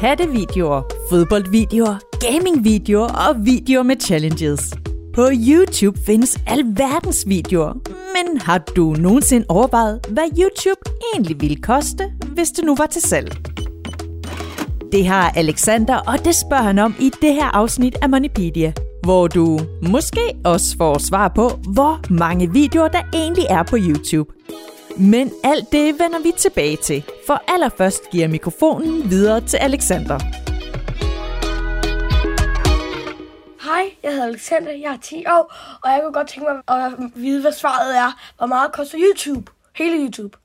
kattevideoer, fodboldvideoer, gamingvideoer og videoer med challenges. På YouTube findes alverdens videoer, men har du nogensinde overvejet, hvad YouTube egentlig ville koste, hvis det nu var til salg? Det har Alexander, og det spørger han om i det her afsnit af Moneypedia, hvor du måske også får svar på, hvor mange videoer der egentlig er på YouTube. Men alt det vender vi tilbage til, for allerførst giver mikrofonen videre til Alexander. Hej, jeg hedder Alexander, jeg er 10 år, og jeg kunne godt tænke mig at vide, hvad svaret er. Hvor meget koster YouTube? Hele YouTube.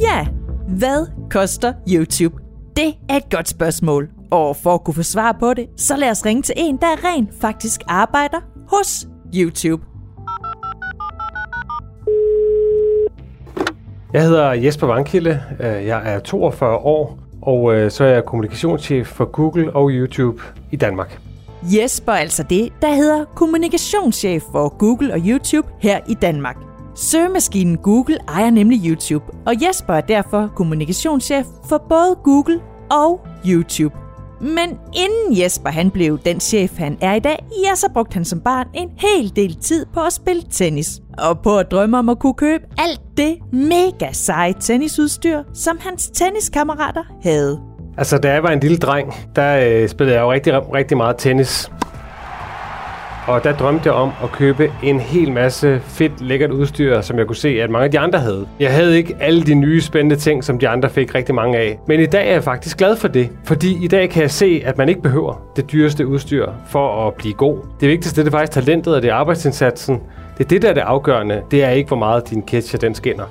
Ja, hvad koster YouTube? Det er et godt spørgsmål. Og for at kunne få svar på det, så lad os ringe til en, der rent faktisk arbejder hos YouTube. Jeg hedder Jesper Vankilde. Øh, jeg er 42 år, og øh, så er jeg kommunikationschef for Google og YouTube i Danmark. Jesper er altså det, der hedder kommunikationschef for Google og YouTube her i Danmark. Søgemaskinen Google ejer nemlig YouTube, og Jesper er derfor kommunikationschef for både Google og YouTube. Men inden Jesper han blev den chef, han er i dag, ja, så brugte han som barn en hel del tid på at spille tennis. Og på at drømme om at kunne købe alt det mega seje tennisudstyr, som hans tenniskammerater havde. Altså, da jeg var en lille dreng, der øh, spillede jeg jo rigtig, rigtig meget tennis. Og der drømte jeg om at købe en hel masse fedt, lækkert udstyr, som jeg kunne se, at mange af de andre havde. Jeg havde ikke alle de nye spændende ting, som de andre fik rigtig mange af. Men i dag er jeg faktisk glad for det, fordi i dag kan jeg se, at man ikke behøver det dyreste udstyr for at blive god. Det vigtigste det er faktisk talentet og det er arbejdsindsatsen. Det er det, der er det afgørende. Det er ikke, hvor meget din ketcher den skinner.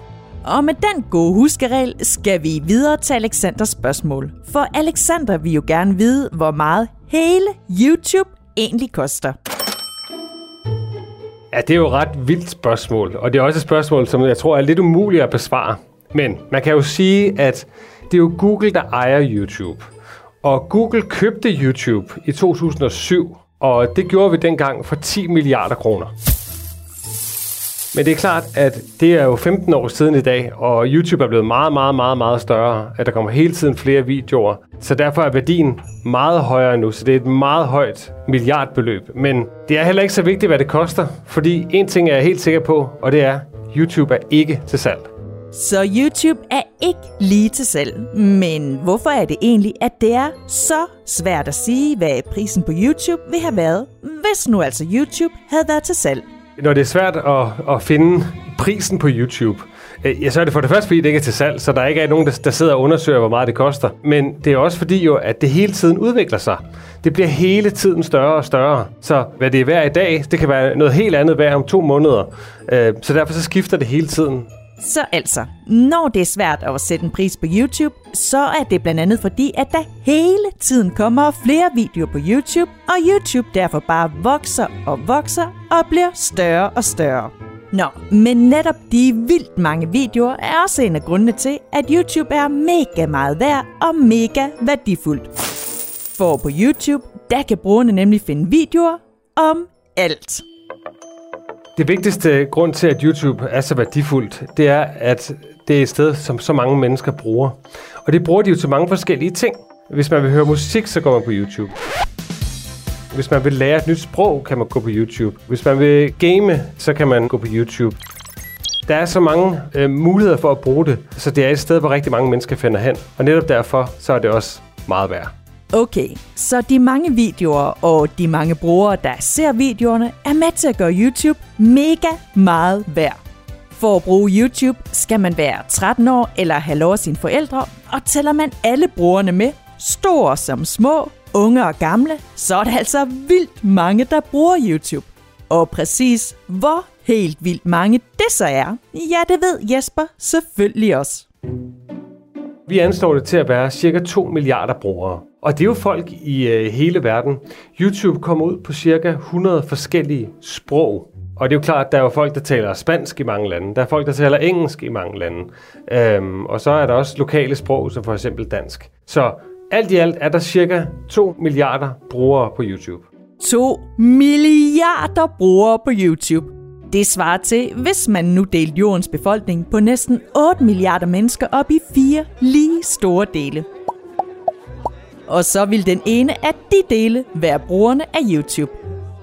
Og med den gode huskeregel skal vi videre til Alexanders spørgsmål. For Alexander vil jo gerne vide, hvor meget hele YouTube egentlig koster. Ja, det er jo et ret vildt spørgsmål, og det er også et spørgsmål, som jeg tror er lidt umuligt at besvare. Men man kan jo sige, at det er jo Google, der ejer YouTube. Og Google købte YouTube i 2007, og det gjorde vi dengang for 10 milliarder kroner. Men det er klart, at det er jo 15 år siden i dag, og YouTube er blevet meget, meget, meget, meget større. At der kommer hele tiden flere videoer. Så derfor er værdien meget højere nu, så det er et meget højt milliardbeløb. Men det er heller ikke så vigtigt, hvad det koster, fordi en ting er jeg helt sikker på, og det er, YouTube er ikke til salg. Så YouTube er ikke lige til salg. Men hvorfor er det egentlig, at det er så svært at sige, hvad prisen på YouTube vil have været, hvis nu altså YouTube havde været til salg? Når det er svært at, at finde prisen på YouTube, øh, ja, så er det for det første, fordi det ikke er til salg, så der ikke er nogen, der, der sidder og undersøger, hvor meget det koster. Men det er også fordi jo, at det hele tiden udvikler sig. Det bliver hele tiden større og større. Så hvad det er værd i dag, det kan være noget helt andet værd om to måneder. Øh, Så derfor så skifter det hele tiden. Så altså, når det er svært at sætte en pris på YouTube, så er det blandt andet fordi, at der hele tiden kommer flere videoer på YouTube, og YouTube derfor bare vokser og vokser og bliver større og større. Nå, men netop de vildt mange videoer er også en af grundene til, at YouTube er mega meget værd og mega værdifuldt. For på YouTube, der kan brugerne nemlig finde videoer om alt. Det vigtigste grund til, at YouTube er så værdifuldt, det er, at det er et sted, som så mange mennesker bruger. Og det bruger de jo til mange forskellige ting. Hvis man vil høre musik, så går man på YouTube. Hvis man vil lære et nyt sprog, kan man gå på YouTube. Hvis man vil game, så kan man gå på YouTube. Der er så mange øh, muligheder for at bruge det, så det er et sted, hvor rigtig mange mennesker finder hen. Og netop derfor, så er det også meget værd. Okay, så de mange videoer og de mange brugere, der ser videoerne, er med til at gøre YouTube mega meget værd. For at bruge YouTube skal man være 13 år eller have lov af sine forældre, og tæller man alle brugerne med, store som små, unge og gamle, så er det altså vildt mange, der bruger YouTube. Og præcis hvor helt vildt mange det så er, ja det ved Jesper selvfølgelig også. Vi anslår det til at være cirka 2 milliarder brugere. Og det er jo folk i øh, hele verden. YouTube kommer ud på cirka 100 forskellige sprog. Og det er jo klart, at der er jo folk, der taler spansk i mange lande. Der er folk, der taler engelsk i mange lande. Øhm, og så er der også lokale sprog, som for eksempel dansk. Så alt i alt er der cirka 2 milliarder brugere på YouTube. 2 milliarder brugere på YouTube. Det svarer til, hvis man nu delte jordens befolkning på næsten 8 milliarder mennesker op i fire lige store dele. og så vil den ene af de dele være brugerne af YouTube.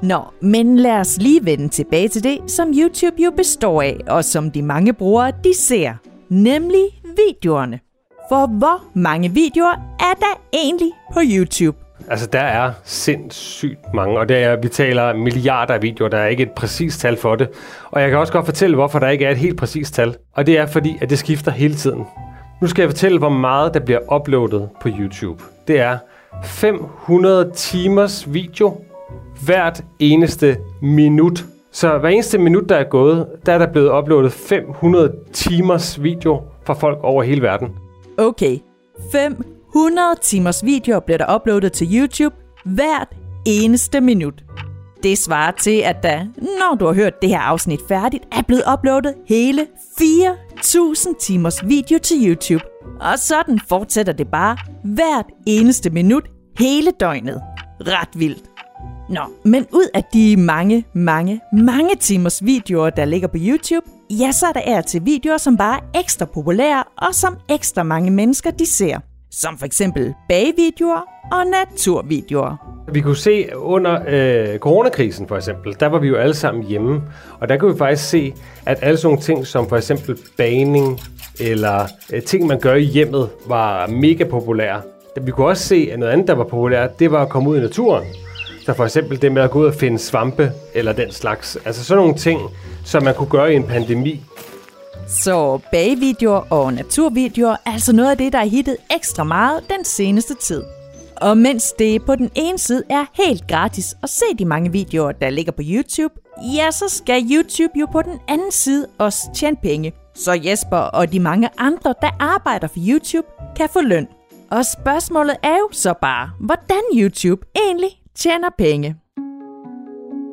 Nå, men lad os lige vende tilbage til det, som YouTube jo består af, og som de mange brugere de ser, nemlig videoerne. For hvor mange videoer er der egentlig på YouTube? Altså, der er sindssygt mange, og der er, vi taler milliarder af videoer. Der er ikke et præcist tal for det. Og jeg kan også godt fortælle, hvorfor der ikke er et helt præcist tal. Og det er fordi, at det skifter hele tiden. Nu skal jeg fortælle, hvor meget der bliver uploadet på YouTube. Det er 500 timers video hvert eneste minut. Så hver eneste minut, der er gået, der er der blevet uploadet 500 timers video fra folk over hele verden. Okay, 5 100 timers videoer bliver der uploadet til YouTube hvert eneste minut. Det svarer til, at der, når du har hørt det her afsnit færdigt, er blevet uploadet hele 4.000 timers video til YouTube. Og sådan fortsætter det bare hvert eneste minut hele døgnet. Ret vildt. Nå, men ud af de mange, mange, mange timers videoer, der ligger på YouTube, ja, så er der er til videoer, som bare er ekstra populære, og som ekstra mange mennesker de ser. Som for eksempel bagvideoer og naturvideoer. Vi kunne se under øh, coronakrisen for eksempel, der var vi jo alle sammen hjemme, og der kunne vi faktisk se, at alle sådan nogle ting som for eksempel baning eller øh, ting, man gør i hjemmet, var mega populære. Vi kunne også se, at noget andet, der var populært, det var at komme ud i naturen. Så for eksempel det med at gå ud og finde svampe eller den slags. Altså sådan nogle ting, som man kunne gøre i en pandemi. Så bagvideoer og naturvideoer er altså noget af det, der er hittet ekstra meget den seneste tid. Og mens det på den ene side er helt gratis at se de mange videoer, der ligger på YouTube, ja, så skal YouTube jo på den anden side også tjene penge. Så Jesper og de mange andre, der arbejder for YouTube, kan få løn. Og spørgsmålet er jo så bare, hvordan YouTube egentlig tjener penge.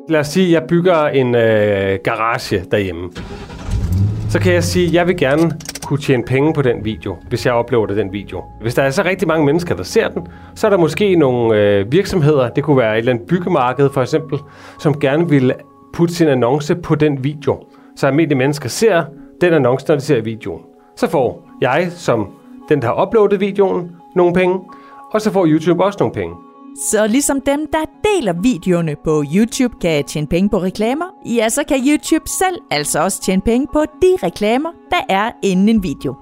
Lad os sige, at jeg bygger en øh, garage derhjemme. Så kan jeg sige, at jeg vil gerne kunne tjene penge på den video, hvis jeg uploader den video. Hvis der er så rigtig mange mennesker, der ser den, så er der måske nogle øh, virksomheder, det kunne være et eller andet byggemarked for eksempel, som gerne vil putte sin annonce på den video. Så almindelige mennesker ser den annonce, når de ser videoen. Så får jeg, som den, der har uploadet videoen, nogle penge, og så får YouTube også nogle penge. Så ligesom dem, der deler videoerne på YouTube, kan tjene penge på reklamer, ja, så kan YouTube selv altså også tjene penge på de reklamer, der er inden en video.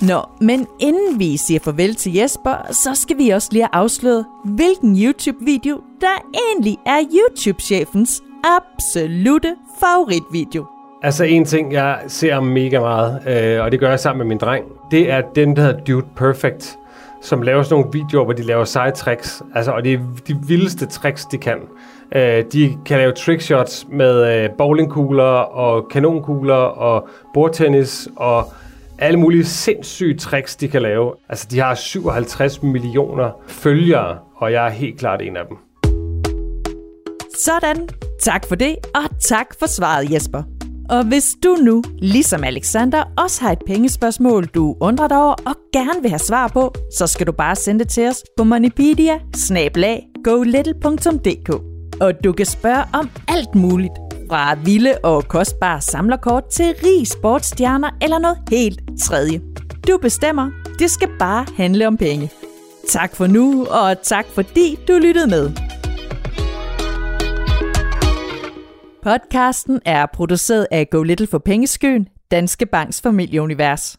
Nå, men inden vi siger farvel til Jesper, så skal vi også lige afsløre, hvilken YouTube-video, der egentlig er YouTube-chefens absolute favoritvideo. Altså en ting, jeg ser mega meget, øh, og det gør jeg sammen med min dreng, det er den, der hedder Dude Perfect som laver sådan nogle videoer, hvor de laver seje tricks. Altså, og det er de vildeste tricks, de kan. Øh, de kan lave trickshots med øh, bowlingkugler og kanonkugler og bordtennis og alle mulige sindssyge tricks, de kan lave. Altså, de har 57 millioner følgere, og jeg er helt klart en af dem. Sådan. Tak for det, og tak for svaret, Jesper. Og hvis du nu, ligesom Alexander, også har et pengespørgsmål, du undrer dig over og gerne vil have svar på, så skal du bare sende det til os på moneypedia Og du kan spørge om alt muligt, fra vilde og kostbare samlerkort til rig sportsstjerner eller noget helt tredje. Du bestemmer. Det skal bare handle om penge. Tak for nu, og tak fordi du lyttede med. Podcasten er produceret af Go Little for Pengeskøen, Danske Banks familieunivers.